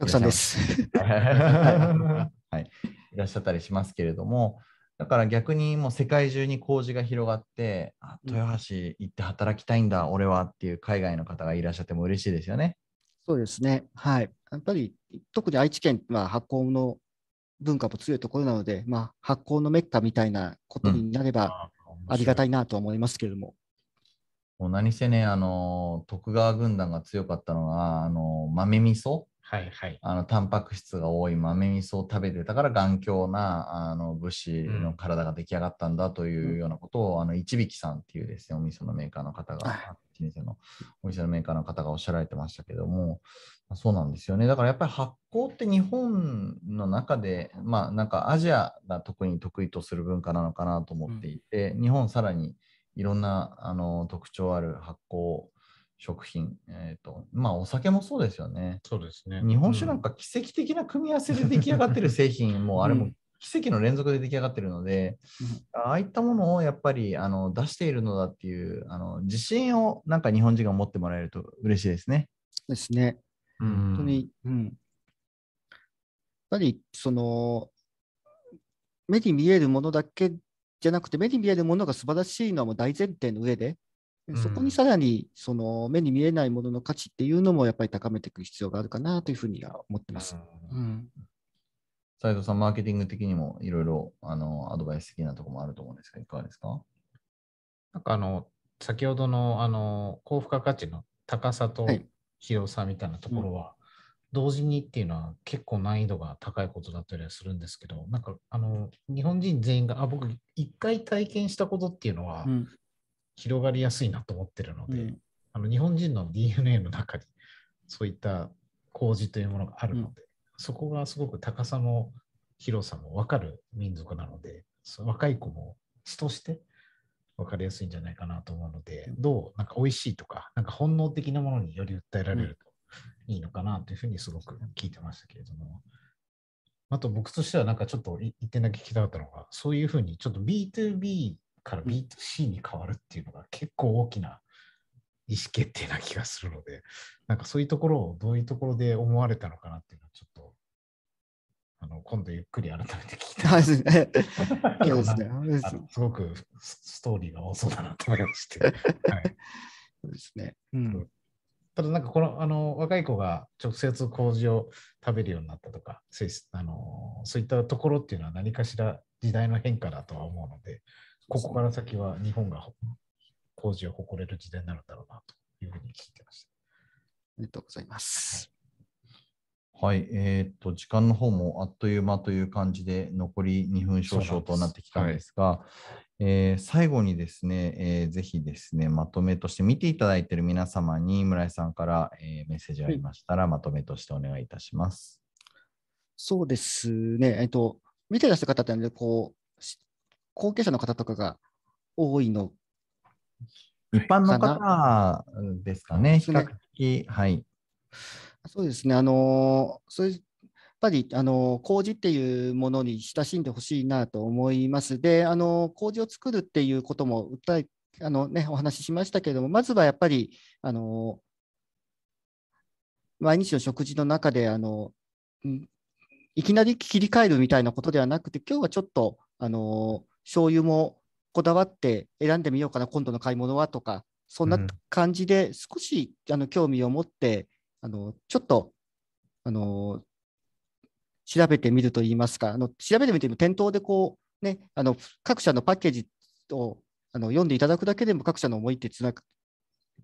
たくさんです。はい、いらっしゃったりしますけれども、だから逆にもう世界中に麹が広がって、あ豊橋行って働きたいんだ、俺はっていう海外の方がいらっしゃっても嬉しいですよね。そうですね。はい。やっぱり特に愛知県は発酵の文化も強いところなので、まあ、発酵のメッカみたいなことになればありがたいなと思いますけれども。も。う何せね、あの徳川軍団が強かったのは、あの豆味噌。はいはい、あのタンパク質が多い豆味噌を食べてたから頑強なあの武士の体が出来上がったんだというようなことを、うん、あの一引さんっていうですねお味噌のメーカーの方が、老舗のお店のメーカーの方がおっしゃられてましたけども、そうなんですよね。だからやっぱり発酵って日本の中で、まあなんかアジアが特に得意とする文化なのかなと思っていて、うん、日本さらにいろんなあの特徴ある発酵食品、えーとまあ、お酒もそうですよね。そうですね日本酒なんか奇跡的な組み合わせで出来上がってる製品、もあれも奇跡の連続で出来上がってるので、うん、ああいったものをやっぱりあの出しているのだっていうあの自信をなんか日本人が持ってもらえると嬉しいですね。ですね。本当に、うん、やっぱりその目に見えるものだけじゃなくて目に見えるものが素晴らしいのはもう大前提の上でそこにさらにその目に見えないものの価値っていうのもやっぱり高めていく必要があるかなというふうには思ってます。斉、うん、藤さん、マーケティング的にもいろいろあのアドバイス的なところもあると思うんですが、いかがですか？なんかあの、先ほどのあの高付加価値の高さと広さみたいなところは、はいうん、同時にっていうのは結構難易度が高いことだったりはするんですけど、なんかあの日本人全員が、あ僕、一回体験したことっていうのは、うん、広がりやすいなと思ってるので、うん、あの日本人の DNA の中にそういった麹というものがあるので、うん、そこがすごく高さも広さも分かる民族なので、若い子も血として分かりやすいんじゃないかなと思うので、どうなんか美味しいとか、なんか本能的なものにより訴えられるといいのかなというふうにすごく聞いてましたけれども。あと僕としてはなんかちょっと一点だけ聞きたかったのが、そういうふうにちょっと B2B から B2C に変わるっていうのが結構大きな意思決定な気がするので、なんかそういうところをどういうところで思われたのかなっていうのはちょっと、あの今度ゆっくり改めて聞きたい。そうですね。すごくストーリーが多そうだなと思いまして。はい、そうですね。うんただなんかこのあの若い子が直接麹を食べるようになったとかあのそういったところっていうのは何かしら時代の変化だとは思うのでここから先は日本が工事を誇れる時代になるんだろうなというふうに聞いてました。ありがとうございます。はい、えー、っと、時間の方もあっという間という感じで、残り2分少々となってきたんですが、はい、えー、最後にですね、えー、ぜひですね、まとめとして見ていただいている皆様に、村井さんから、えー、メッセージがありましたら、はい、まとめとしてお願いいたします。そうですね、えっと、見てらっしゃる方って、こう、後継者の方とかが多いの一般の方ですかね、比較的、はい。そうですね、あのそういうやっぱりあの麹っていうものに親しんでほしいなと思います。で、あの麹を作るっていうことも訴えあの、ね、お話ししましたけれども、まずはやっぱりあの毎日の食事の中であのいきなり切り替えるみたいなことではなくて、今日はちょっとあの醤油もこだわって選んでみようかな、今度の買い物はとか、そんな感じで少し、あの興味を持って、あのちょっとあの調べてみるといいますか、あの調べてみても店頭でこう、ね、あの各社のパッケージをあの読んでいただくだけでも各社の思いってつな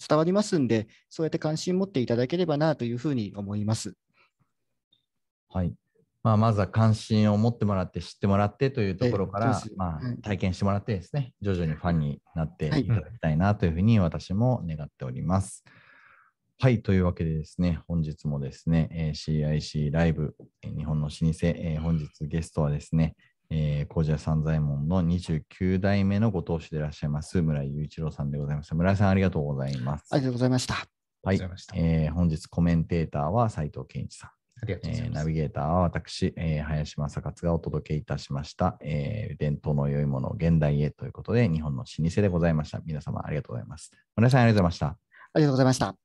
伝わりますんで、そうやって関心を持っていただければなというふうに思います。はい。まあ、まずは関心を持ってもらって知ってもらってというところから、まあ、体験してもらってですね、徐々にファンになっていただきたいなというふうに私も願っております。はい、というわけでですね、本日もですね、CIC ライブ、日本の老舗、本日ゲストはですね、えー、工事屋三左衛門の29代目のご当主でいらっしゃいます村井雄一郎さんでございました。村井さん、ありがとうございます。ありがとうございました。はいありがとうございました。えー本日コメンテーターは斉藤健一さん。ありがとうございます。えーナビゲーターは私、えー林正勝がお届けいたしました、えー伝統の良いものを現代へということで、日本の老舗でございました。皆様ありがとうございます。村井さんありがとうございました。ありがとうございました。